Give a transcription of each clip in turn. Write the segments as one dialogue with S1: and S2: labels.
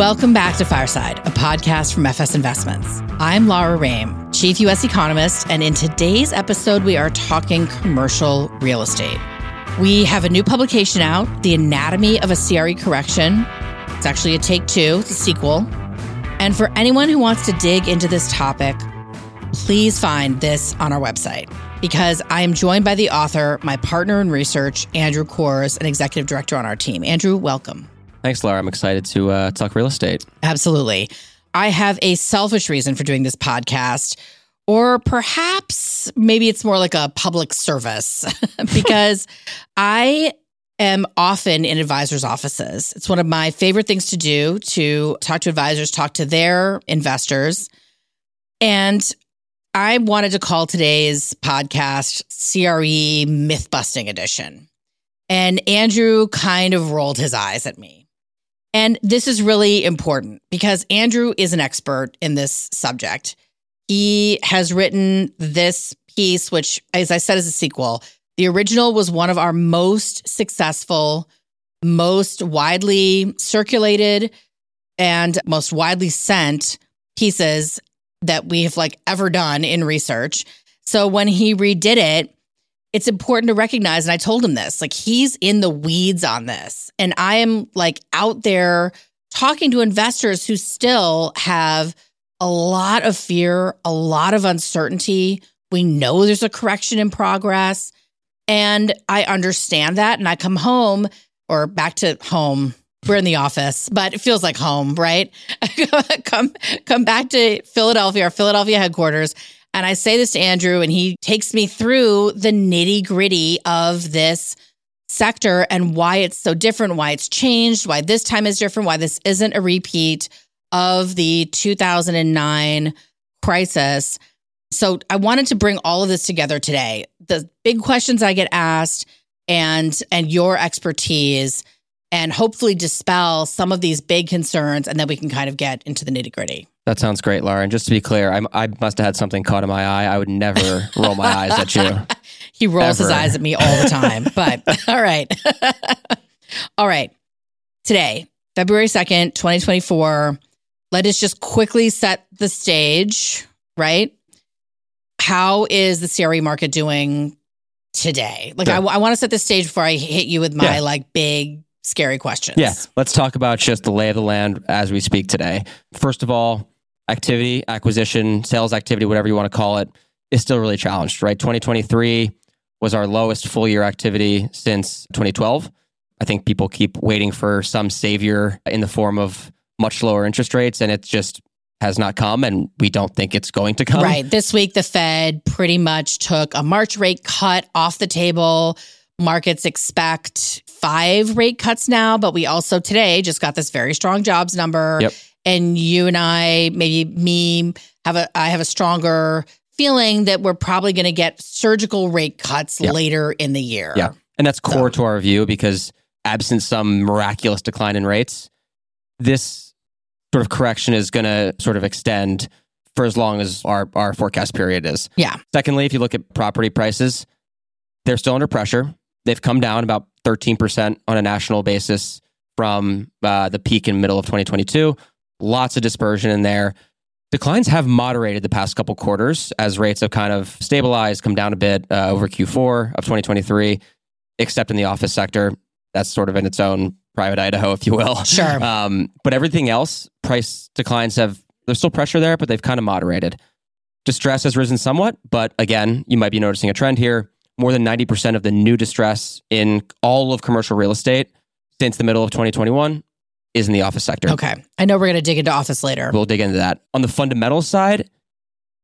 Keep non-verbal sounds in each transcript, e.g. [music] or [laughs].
S1: Welcome back to Fireside, a podcast from FS Investments. I'm Lara Rhame, Chief U.S. Economist, and in today's episode, we are talking commercial real estate. We have a new publication out, The Anatomy of a CRE Correction. It's actually a take two, it's a sequel. And for anyone who wants to dig into this topic, please find this on our website because I am joined by the author, my partner in research, Andrew Korz, an executive director on our team. Andrew, welcome.
S2: Thanks, Lara. I'm excited to uh, talk real estate.
S1: Absolutely. I have a selfish reason for doing this podcast, or perhaps maybe it's more like a public service [laughs] because I am often in advisors' offices. It's one of my favorite things to do to talk to advisors, talk to their investors. And I wanted to call today's podcast CRE Myth Busting Edition. And Andrew kind of rolled his eyes at me. And this is really important because Andrew is an expert in this subject. He has written this piece, which, as I said, is a sequel. The original was one of our most successful, most widely circulated, and most widely sent pieces that we have like ever done in research. So when he redid it, it's important to recognize, and I told him this, like he's in the weeds on this. And I am like out there talking to investors who still have a lot of fear, a lot of uncertainty. We know there's a correction in progress. And I understand that. And I come home or back to home. We're in the office, but it feels like home, right? [laughs] come come back to Philadelphia, our Philadelphia headquarters, and I say this to Andrew, and he takes me through the nitty gritty of this sector and why it's so different, why it's changed, why this time is different, why this isn't a repeat of the 2009 crisis. So I wanted to bring all of this together today. The big questions I get asked and and your expertise and hopefully dispel some of these big concerns and then we can kind of get into the nitty-gritty.
S2: That sounds great, Lara. And just to be clear, I'm, i must have had something caught in my eye. I would never roll my eyes at you. [laughs]
S1: He rolls ever. his eyes at me all the time. [laughs] But [laughs] all right. all right. Today, February 2nd, 2024. Let us just quickly set the stage, right? How is the CRE market doing today? Like, sure. I, I want to set the stage before I hit you with my yeah. like big scary questions.
S2: Yeah. Let's talk about just the lay of the land as we speak today. First of all, activity, acquisition, sales activity, whatever you want to call it, is still really challenged, right? 2023 was our lowest full year activity since 2012. I think people keep waiting for some savior in the form of much lower interest rates, and it just has not come, and we don't think it's going to come.
S1: Right. This week, the Fed pretty much took a March rate cut off the table. Markets expect five rate cuts now, but we also today just got this very strong jobs number.
S2: Yep
S1: and you and I, maybe me, have a I have a stronger feeling that we're probably going to get surgical rate cuts yeah. later in the year.
S2: Yeah, and that's core so. to our view because absent some miraculous decline in rates, this sort of correction is going to sort of extend for as long as our our forecast period is.
S1: Yeah.
S2: Secondly, if you look at property prices, they're still under pressure. They've come down about 13% on a national basis from uh, the peak in middle of 2022 lots of dispersion in there. Declines have moderated the past couple quarters as rates have kind of stabilized, come down a bit uh, over Q4 of 2023, except in the office sector. That's sort of in its own private Idaho, if you will.
S1: Sure. [laughs]
S2: Um, but everything else, price declines have, there's still pressure there, but they've kind of moderated. Distress has risen somewhat, but again, you might be noticing a trend here. More than 90% of the new distress in all of commercial real estate since the middle of 2021 is in the office sector.
S1: Okay. I know we're going to dig into office later.
S2: We'll dig into that. On the fundamental side,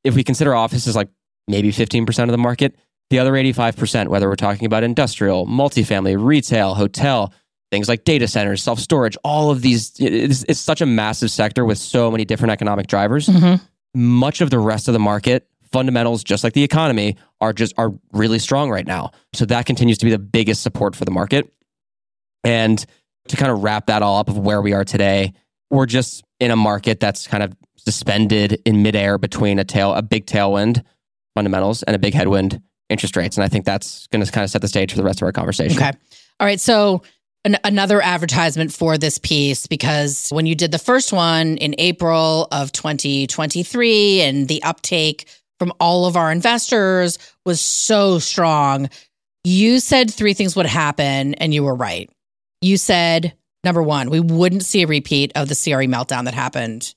S2: if we consider office as like maybe 15% of the market, the other 85%, whether we're talking about industrial, multifamily, retail, hotel, things like data centers, self storage, all of these, it's, it's, such a massive sector with so many different economic drivers. Mm-hmm. Much of the rest of the market, fundamentals, just like the economy, are just are really strong right now. So that continues to be the biggest support for the market. And to kind of wrap that all up of where we are today, we're just in a market that's kind of suspended in midair between a tail, a big tailwind fundamentals and a big headwind interest rates. And I think that's going to kind of set the stage for the rest of our conversation.
S1: Okay. All right. So an, another advertisement for this piece because when you did the first one in April of 2023 and the uptake from all of our investors was so strong, you said three things would happen and you were right. You said, number one, we wouldn't see a repeat of the CRE meltdown that happened.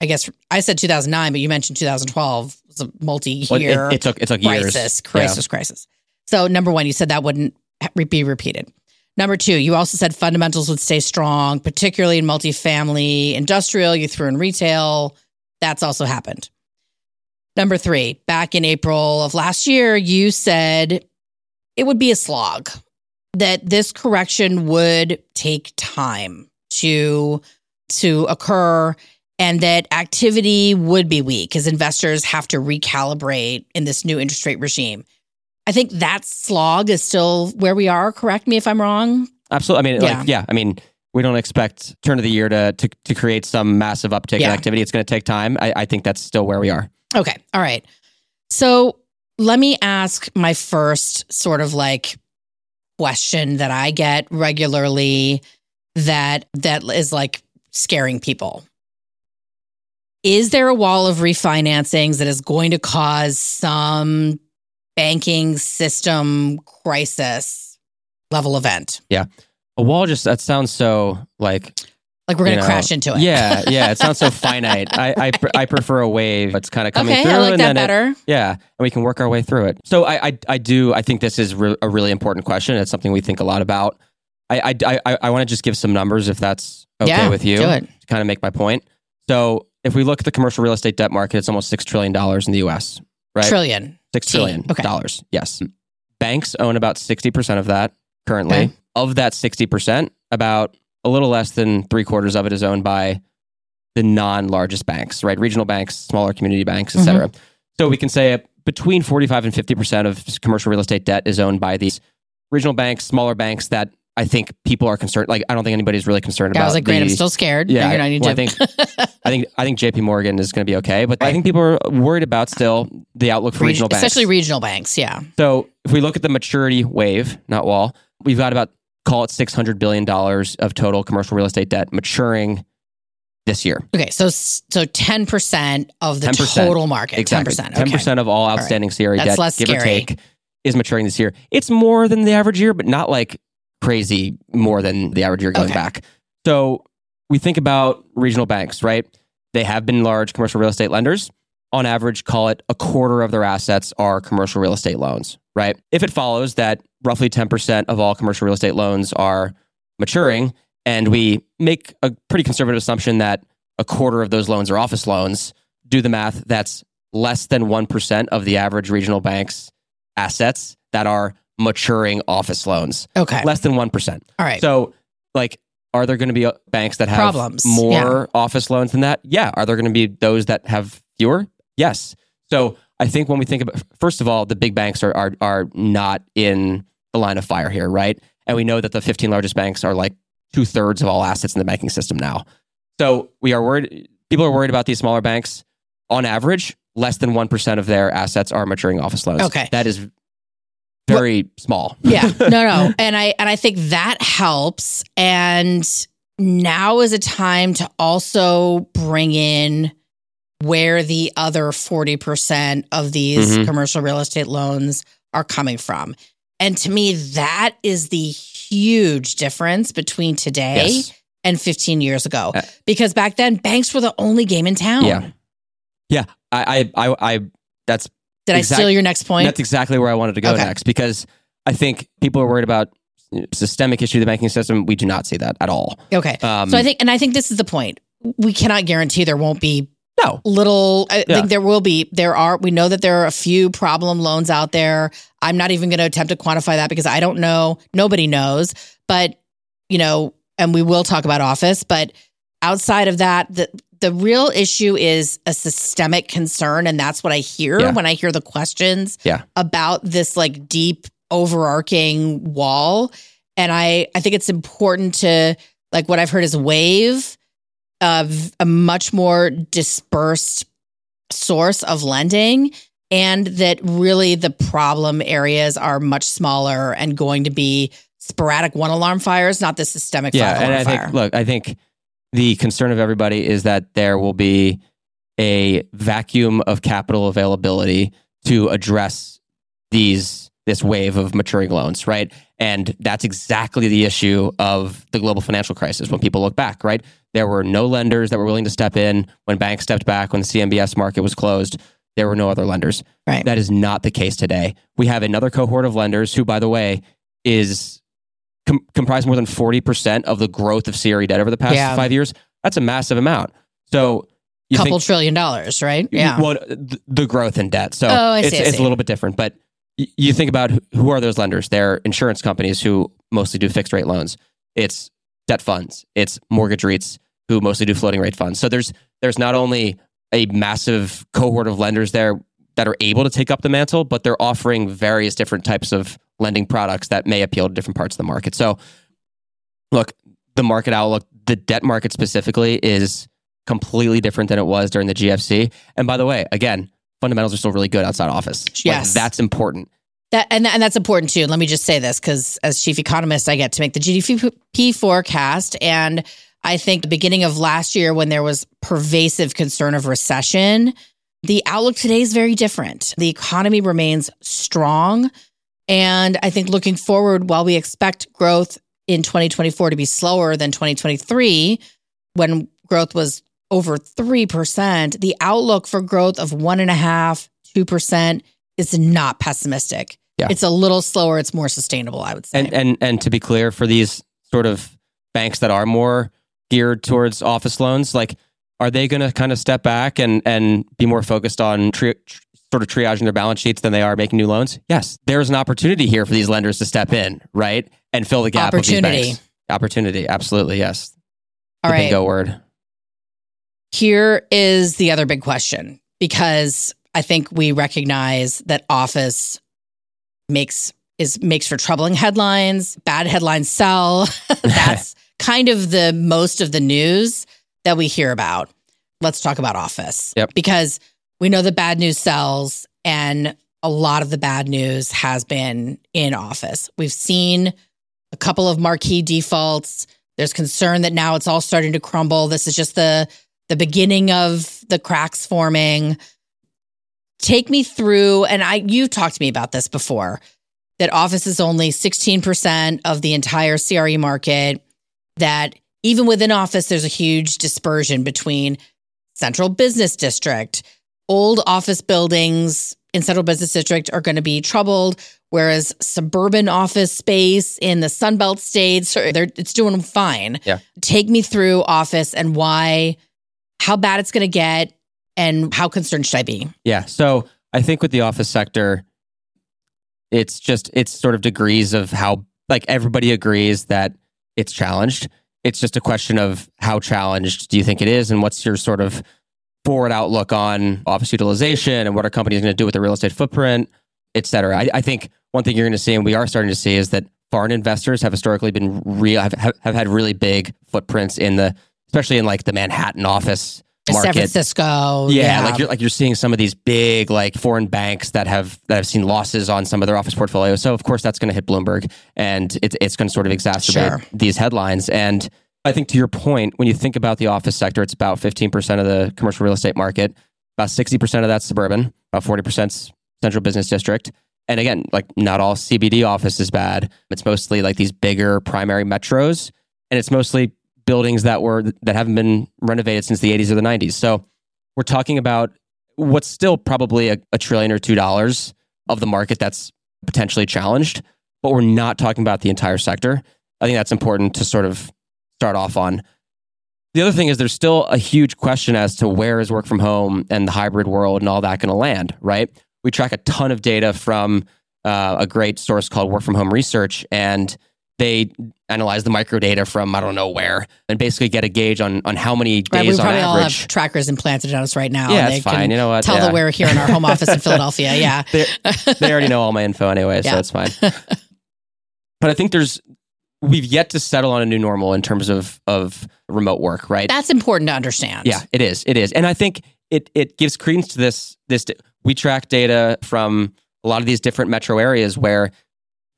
S1: I guess I said 2009, but you mentioned 2012 it was a multi-year
S2: Well, it, it took it took years.
S1: crisis, crisis, crisis. So number one, you said that wouldn't be repeated. Number two, you also said fundamentals would stay strong, particularly in multifamily, industrial. You threw in retail. That's also happened. Number three, back in April of last year, you said it would be a slog, that this correction would take time to to occur and that activity would be weak as investors have to recalibrate in this new interest rate regime. I think that slog is still where we are. Correct me if I'm wrong.
S2: Absolutely. I mean,
S1: Yeah.
S2: like, yeah. I mean, we don't expect turn of the year to to, to create some massive uptick in activity. It's going to take time. I, I think that's still where we are.
S1: Okay. All right. So let me ask my first sort of like question that I get regularly that that is like scaring people. Is there a wall of refinancings that is going to cause some banking system crisis level event? Yeah.
S2: A wall just that sounds so like
S1: Like we're going
S2: You
S1: to
S2: know,
S1: crash into it.
S2: yeah, [laughs] yeah. It sounds so finite. I I, pr- I prefer a wave. It's kind of coming
S1: Okay,
S2: through,
S1: I like
S2: and
S1: that
S2: then it-
S1: better.
S2: yeah, and we can work our way through it. So I I, I do. I think this is re- a really important question. It's something we think a lot about. I I I, I want to just give some numbers if that's okay
S1: yeah,
S2: with you
S1: Do it.
S2: to kind of make my point. So if we look at the commercial real estate debt market, it's almost six trillion dollars in the U.S. Right,
S1: Trillion.
S2: six trillion
S1: Okay.
S2: dollars. Yes, banks own about sixty percent of that currently.
S1: Okay.
S2: Of that sixty percent, about a little less than three quarters of it is owned by the non-largest banks, right? Regional banks, smaller community banks, et cetera. So we can say uh, between 45 and 50% of commercial real estate debt is owned by these regional banks, smaller banks that I think people are concerned. Like, I don't think anybody's really concerned about.
S1: I was like, great.
S2: the-
S1: I'm still scared.
S2: Yeah,
S1: need
S2: well, I think- I think I think JP Morgan is going to be okay, but I think people are worried about still the outlook for
S1: Reg-
S2: regional banks.
S1: especially regional banks. Yeah.
S2: So if we look at the maturity wave, not wall, we've got about call it six hundred billion dollars of total commercial real estate debt maturing this year.
S1: Okay. So so ten percent of the
S2: 10%.
S1: total market. Ten
S2: Exactly,
S1: percent.
S2: ten percent of all outstanding CRE
S1: That's
S2: debt,
S1: less
S2: give or take, is maturing this year. It's more than the average year, but not like crazy more than the average year going
S1: Okay.
S2: back. So we think about regional banks, right? They have been large commercial real estate lenders. On average, call it a quarter of their assets are commercial real estate loans, right? If it follows that roughly 10% of all commercial real estate loans are maturing, and we make a pretty conservative assumption that a quarter of those loans are office loans, do the math, that's less than 1% of the average regional bank's assets that are maturing office loans.
S1: Okay.
S2: Less than 1%.
S1: All right.
S2: So, like, are there going to be uh, banks that have
S1: Problems,
S2: more office loans than that? Yeah. Are there going to be those that have fewer? Yes. So, I think when we think about, first of all, the big banks are are are not in the line of fire here, right? And we know that the 15 largest banks are like two thirds of all assets in the banking system now. So we are worried. People are worried about these smaller banks. On average, less than one percent of their assets are maturing office loans.
S1: Okay.
S2: that is very small.
S1: yeah. [laughs] No, no. And I and I think that helps. And now is a time to also bring in where the other 40% of these
S2: Mhm.
S1: commercial real estate loans are coming from. And to me, that is the huge difference between today
S2: Yes.
S1: and 15 years ago.
S2: Uh,
S1: because back then, banks were the only game in town.
S2: Yeah. Yeah. I, I, I, I that's
S1: Did I steal your next point?
S2: That's exactly where I wanted to go
S1: Okay.
S2: next because I think people are worried about systemic issue of the banking system. We do not see that at all.
S1: okay.
S2: Um,
S1: so I think, and I think this is the point. We cannot guarantee there won't be
S2: no,
S1: little I
S2: Yeah.
S1: think there will be there are we know that there are a few problem loans out there. I'm not even going to attempt to quantify that because I don't know. Nobody knows. But, you know, and we will talk about office, but outside of that, the the real issue is a systemic concern and that's what I hear
S2: Yeah.
S1: when I hear the questions
S2: Yeah.
S1: about this like deep overarching wall. And I I think it's important to like what I've heard is wave of a much more dispersed source of lending and that really the problem areas are much smaller and going to be sporadic one alarm fires, not the systemic
S2: yeah, and I
S1: fire.
S2: think look, I think the concern of everybody is that there will be a vacuum of capital availability to address these this wave of maturing loans, right? And that's exactly the issue of the global financial crisis. When people look back, right, there were no lenders that were willing to step in when banks stepped back when the CMBS market was closed. There were no other lenders.
S1: Right.
S2: That is not the case today. We have another cohort of lenders who, by the way, is com- comprise more than 40% of the growth of CRE debt over the past
S1: Yeah.
S2: five years. That's a massive amount. So you
S1: couple
S2: think,
S1: trillion dollars, right? Yeah.
S2: well, th- the growth in debt. So
S1: Oh, I
S2: it's,
S1: see,
S2: it's a little bit different. But y- you think about who- who are those lenders? They're insurance companies who mostly do fixed rate loans. It's debt funds. It's mortgage REITs who mostly do floating rate funds. So there's there's not only a massive cohort of lenders there that are able to take up the mantle, but they're offering various different types of lending products that may appeal to different parts of the market. So look, the market outlook, the debt market specifically is completely different than it was during the GFC. And by the way, again, fundamentals are still really good outside office. Like,
S1: Yes.
S2: that's important.
S1: That and, and that's important too. Let me just say this because as chief economist, I get to make the GDP forecast. And I think the beginning of last year, when there was pervasive concern of recession, the outlook today is very different. The economy remains strong. And I think looking forward, while we expect growth in 2024 to be slower than 2023, when growth was over 3%, the outlook for growth of one and a half, 2% is not pessimistic.
S2: Yeah.
S1: It's a little slower. It's more sustainable, I would say.
S2: And and and to be clear, for these sort of banks that are more geared towards office loans, like are they going to kind of step back and and be more focused on tri- tr- sort of triaging their balance sheets than they are making new loans? Yes, there's an opportunity here for these lenders to step in, right, and fill the gap.
S1: Opportunity.
S2: Opportunity, absolutely, yes.
S1: All
S2: the
S1: right.
S2: bingo word.
S1: Here is the other big question because I think we recognize that office makes is makes for troubling headlines. Bad headlines sell. [laughs] That's [laughs] kind of the most of the news that we hear about. Let's talk about office.
S2: Yep.
S1: Because we know that bad news sells and a lot of the bad news has been in office. We've seen a couple of marquee defaults. There's concern that now it's all starting to crumble. This is just the the beginning of the cracks forming. Take me through, and I you've talked to me about this before. That office is only 16% of the entire CRE market. That even within office, there's a huge dispersion between central business district, old office buildings in central business district are going to be troubled, whereas suburban office space in the Sunbelt states, they're, it's doing fine.
S2: Yeah.
S1: Take me through office and why, how bad it's going to get, and how concerned should I be?
S2: Yeah. So I think with the office sector, it's just it's sort of degrees of how like everybody agrees that it's challenged. It's just a question of how challenged do you think it is, and what's your sort of forward outlook on office utilization, and what are companies going to do with their real estate footprint, et cetera. I, I think one thing you're going to see, and we are starting to see, is that foreign investors have historically been real have, have have had really big footprints in the especially in like the Manhattan office
S1: San
S2: market.
S1: Francisco.
S2: Yeah, like you're like you're seeing some of these big like foreign banks that have that have seen losses on some of their office portfolio. So of course that's going to hit Bloomberg, and it's it's going to sort of exacerbate
S1: Sure.
S2: these headlines. And I think to your point, when you think about the office sector, it's about 15 percent of the commercial real estate market. About 60 percent of that's suburban. About 40 percent central business district. And again, like not all CBD office is bad. It's mostly like these bigger primary metros, and it's mostly buildings that were that haven't been renovated since the 80s or the 90s. So we're talking about what's still probably a, a trillion or two dollars of the market that's potentially challenged, but we're not talking about the entire sector. I think that's important to sort of start off on. The other thing is there's still a huge question as to where is work from home and the hybrid world and all that going to land, right? We track a ton of data from uh, a great source called Work From Home Research, and they analyze the microdata from I don't know where and basically get a gauge on on how many
S1: Right, we
S2: days on
S1: probably all have trackers implanted on us right now.
S2: yeah,
S1: they
S2: fine. You know what?
S1: Tell
S2: Yeah.
S1: that we're here in our home office in [laughs] Philadelphia. Yeah.
S2: they they already know all my info anyway, so
S1: Yeah.
S2: it's fine. [laughs] but I think there's we've yet to settle on a new normal in terms of of remote work, right?
S1: That's important to understand.
S2: yeah, it is. It is, and I think it it gives credence to this. This we track data from a lot of these different metro areas where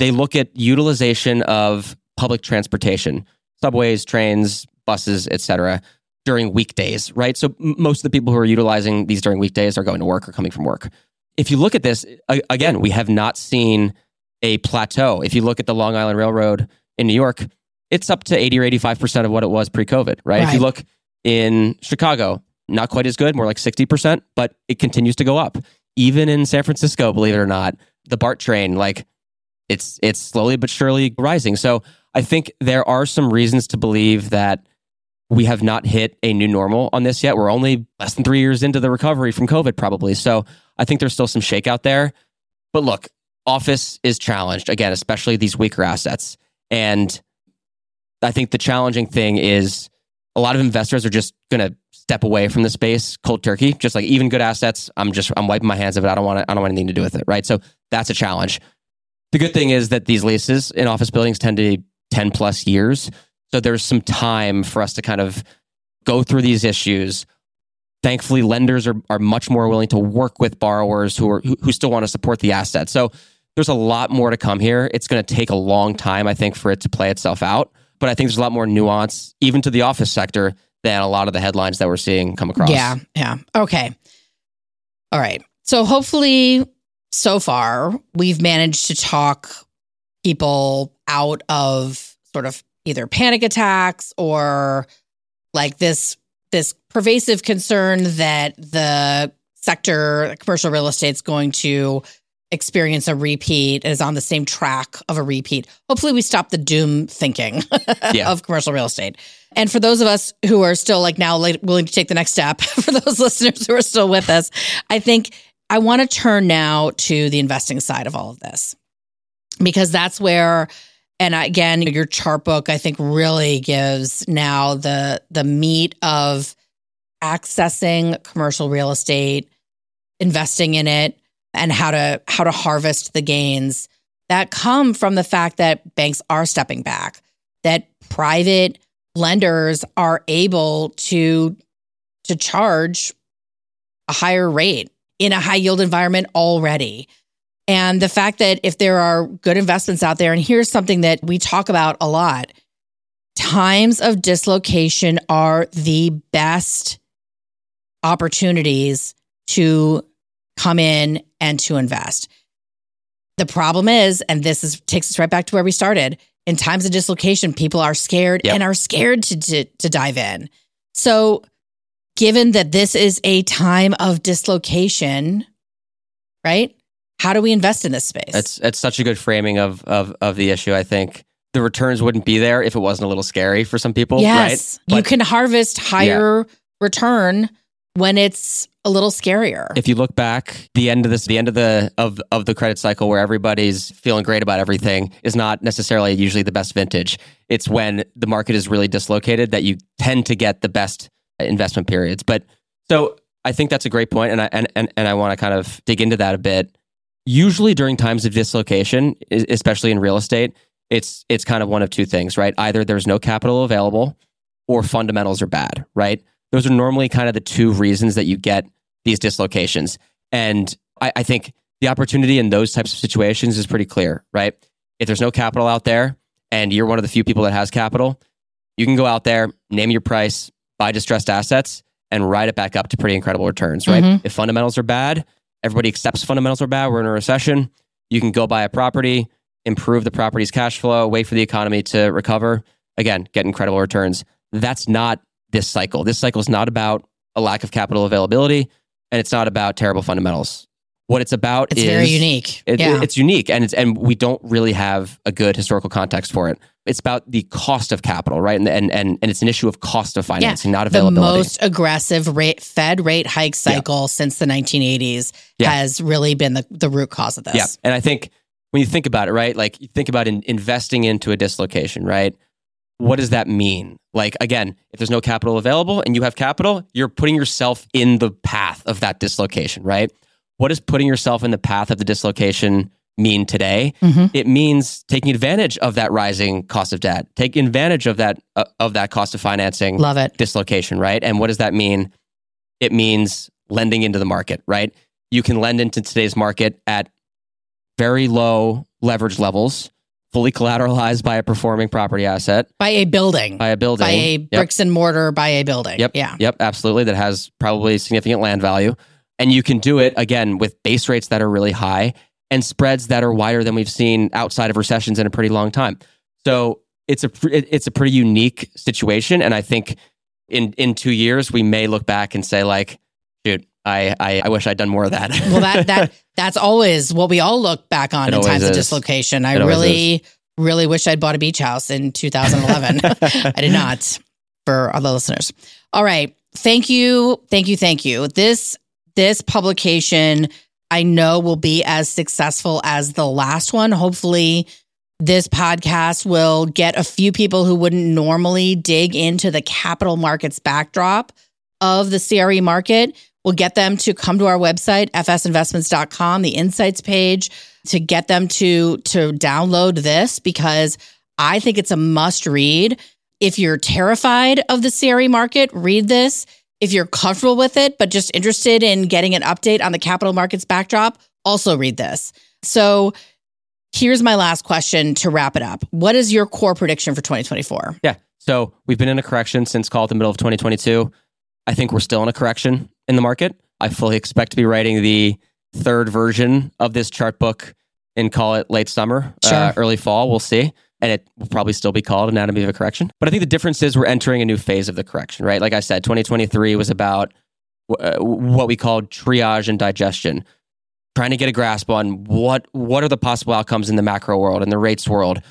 S2: they look at utilization of public transportation, subways, trains, buses, etc., during weekdays, right? So most of the people who are utilizing these during weekdays are going to work or coming from work. If you look at this, again, we have not seen a plateau. If you look at the Long Island Railroad in New York, it's up to 80 or 85% of what it was pre COVID, right? If you look in Chicago, not quite as good, more like 60%, but it continues to go up. Even in San Francisco, believe it or not, the BART train, like it's it's slowly but surely rising. So I think there are some reasons to believe that we have not hit a new normal on this yet. We're only less than three years into the recovery from COVID, probably. So I think there's still some shakeout there. But look, office is challenged again, especially these weaker assets. And I think the challenging thing is a lot of investors are just going to step away from the space cold turkey. Just like even good assets, I'm just I'm wiping my hands of it. I don't want to, I don't want anything to do with it. Right. So that's a challenge. The good thing is that these leases in office buildings tend to be 10 plus years. So there's some time for us to kind of go through these issues. Thankfully, lenders are, are much more willing to work with borrowers who are who, who still want to support the asset. So there's a lot more to come here. It's going to take a long time, I think, for it to play itself out. But I think there's a lot more nuance, even to the office sector, than a lot of the headlines that we're seeing come across.
S1: Yeah, yeah. Okay. All right. So hopefully, so far, we've managed to talk people out of sort of either panic attacks or like this this pervasive concern that the sector, commercial real estate, is going to experience a repeat is on the same track of a repeat. Hopefully, we stop the doom thinking [laughs]
S2: Yeah.
S1: of commercial real estate. And for those of us who are still like now willing to take the next step, [laughs] for those listeners who are still with us, I think I want to turn now to the investing side of all of this because that's where. And again, your chart book I think really gives now the the meat of accessing commercial real estate, investing in it, and how to how to harvest the gains that come from the fact that banks are stepping back, that private lenders are able to to charge a higher rate in a high yield environment already. And the fact that if there are good investments out there, and here's something that we talk about a lot times of dislocation are the best opportunities to come in and to invest. The problem is, and this is takes us right back to where we started. In times of dislocation, people are scared
S2: Yep.
S1: and are scared to, to to dive in. So, given that this is a time of dislocation, right? How do we invest in this space?
S2: It's it's such a good framing of of of the issue. I think the returns wouldn't be there if it wasn't a little scary for some people,
S1: yes,
S2: right?
S1: you can harvest higher return when it's a little scarier.
S2: if you look back, the end of this, the end of the of of the credit cycle, where everybody's feeling great about everything, is not necessarily usually the best vintage. It's when the market is really dislocated that you tend to get the best investment periods. But so I think that's a great point, and I and and, and I want to kind of dig into that a bit. Usually during times of dislocation, especially in real estate, it's it's kind of one of two things, right? Either there's no capital available, or fundamentals are bad, right? Those are normally kind of the two reasons that you get these dislocations. And I, I think the opportunity in those types of situations is pretty clear, right? If there's no capital out there and you're one of the few people that has capital, you can go out there, name your price, buy distressed assets, and ride it back up to pretty incredible returns, right?
S1: Mhm.
S2: If fundamentals are bad, everybody accepts fundamentals are bad. We're in a recession. You can go buy a property, improve the property's cash flow, wait for the economy to recover. Again, get incredible returns. That's not this cycle. This cycle is not about a lack of capital availability and it's not about terrible fundamentals. What it's about
S1: it's
S2: is
S1: very unique.
S2: it-
S1: yeah.
S2: It's unique, and it's and we don't really have a good historical context for it. It's about the cost of capital, right? And and and, and it's an issue of cost of financing, not availability.
S1: the most aggressive rate Fed rate hike cycle since the 1980s
S2: Yeah.
S1: has really been the, the root cause of this.
S2: yeah, and I think when you think about it, right? Like you think about in, investing into a dislocation, right? What does that mean? Like again, if there's no capital available and you have capital, you're putting yourself in the path of that dislocation, right? What does putting yourself in the path of the dislocation mean today?
S1: Mhm.
S2: it means taking advantage of that rising cost of debt, taking advantage of that uh, of that cost of financing
S1: Love it.
S2: dislocation, right? And what does that mean? It means lending into the market, right? You can lend into today's market at very low leverage levels, fully collateralized by a performing property asset,
S1: by a building,
S2: by a building,
S1: by a
S2: Yep.
S1: bricks and mortar, by a building.
S2: Yep.
S1: Yeah.
S2: Yep, absolutely. That has probably significant land value. And you can do it again with base rates that are really high and spreads that are wider than we've seen outside of recessions in a pretty long time. So it's a it's a pretty unique situation. And I think in in two years we may look back and say like, dude, I I, I wish I'd done more of that.
S1: Well, that that [laughs] that's always what we all look back on
S2: It
S1: in times of dislocation. I
S2: It
S1: really, really wish I'd bought a beach house in 2011. [laughs] I did not. For other listeners, all right. Thank you, thank you, thank you. This this publication I know will be as successful as the last one. Hopefully, this podcast will get a few people who wouldn't normally dig into the capital markets backdrop of the CRE market. We'll get them to come to our website, fsinvestments.com, the insights page, to get them to to download this because I think it's a must read. If you're terrified of the CRE market, read this. If you're comfortable with it, but just interested in getting an update on the capital markets backdrop, also read this. So here's my last question to wrap it up. What is your core prediction for 2024?
S2: Yeah. So we've been in a correction since call it the middle of 2022. I think we're still in a correction in the market. I fully expect to be writing the third version of this chart book and call it late summer, uh, early fall. We'll see. And it will probably still be called Anatomy of a Correction. But I think the difference is we're entering a new phase of the correction, right? Like I said, 2023 was about uh, what we called triage and digestion, trying to get a grasp on what what are the possible outcomes in the macro world and the rates world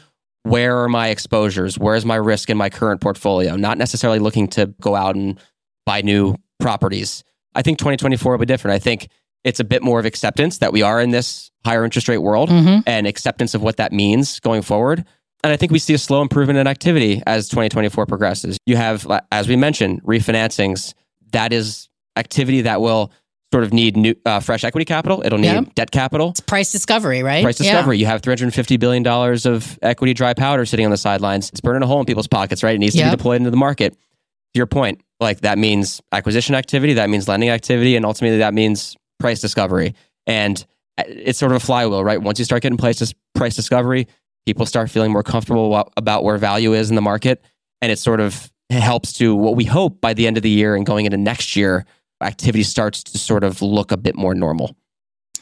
S2: where are my exposures? Where's my risk in my current portfolio? Not necessarily looking to go out and buy new properties. I think 2024 will be different. I think it's a bit more of acceptance that we are in this higher interest rate world
S1: Mm-hmm.
S2: and acceptance of what that means going forward. And I think we see a slow improvement in activity as 2024 progresses. You have, as we mentioned, refinancings. That is activity that will sort of need new, uh, fresh equity capital. It'll need debt capital
S1: It's price discovery, right?
S2: price
S1: Yeah.
S2: discovery. You have $350 billion of equity dry powder sitting on the sidelines. It's burning a hole in people's pockets, right? It needs to
S1: Yep.
S2: be deployed into the market. To your point, like that means acquisition activity, that means lending activity, and ultimately that means price discovery. And uh, it's sort of a flywheel, right? Once you start getting price, price discovery, people start feeling more comfortable about where value is in the market. And it sort of helps to what we hope by the end of the year and going into next year, activity starts to sort of look a bit more normal.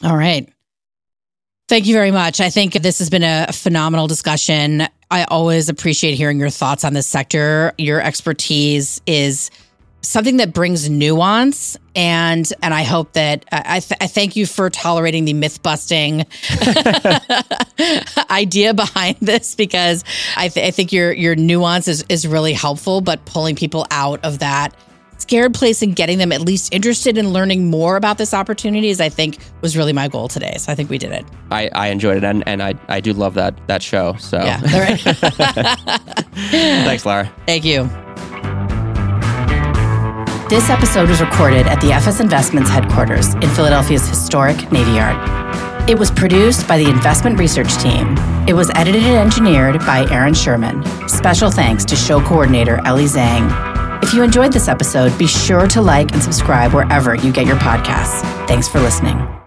S1: All right. Thank you very much. I think this has been a phenomenal discussion. I always appreciate hearing your thoughts on this sector. Your expertise is something that brings nuance and and I hope that I, I th- I thank you for tolerating the myth busting [laughs] [laughs] idea behind this because I, th- I think your your nuance is is really helpful but pulling people out of that scared place and getting them at least interested in learning more about this opportunity is I think was really my goal today. So I think we did it.
S2: I, I enjoyed it and, and I, I do love that that show. So
S1: Yeah. Right. [laughs]
S2: thanks, Lara.
S1: Thank you. This episode was recorded at the FS Investments headquarters in Philadelphia's historic Navy Yard. It was produced by the investment research team. It was edited and engineered by Aaron Sherman. Special thanks to show coordinator Ellie Zhang. If you enjoyed this episode, be sure to like and subscribe wherever you get your podcasts. Thanks for listening.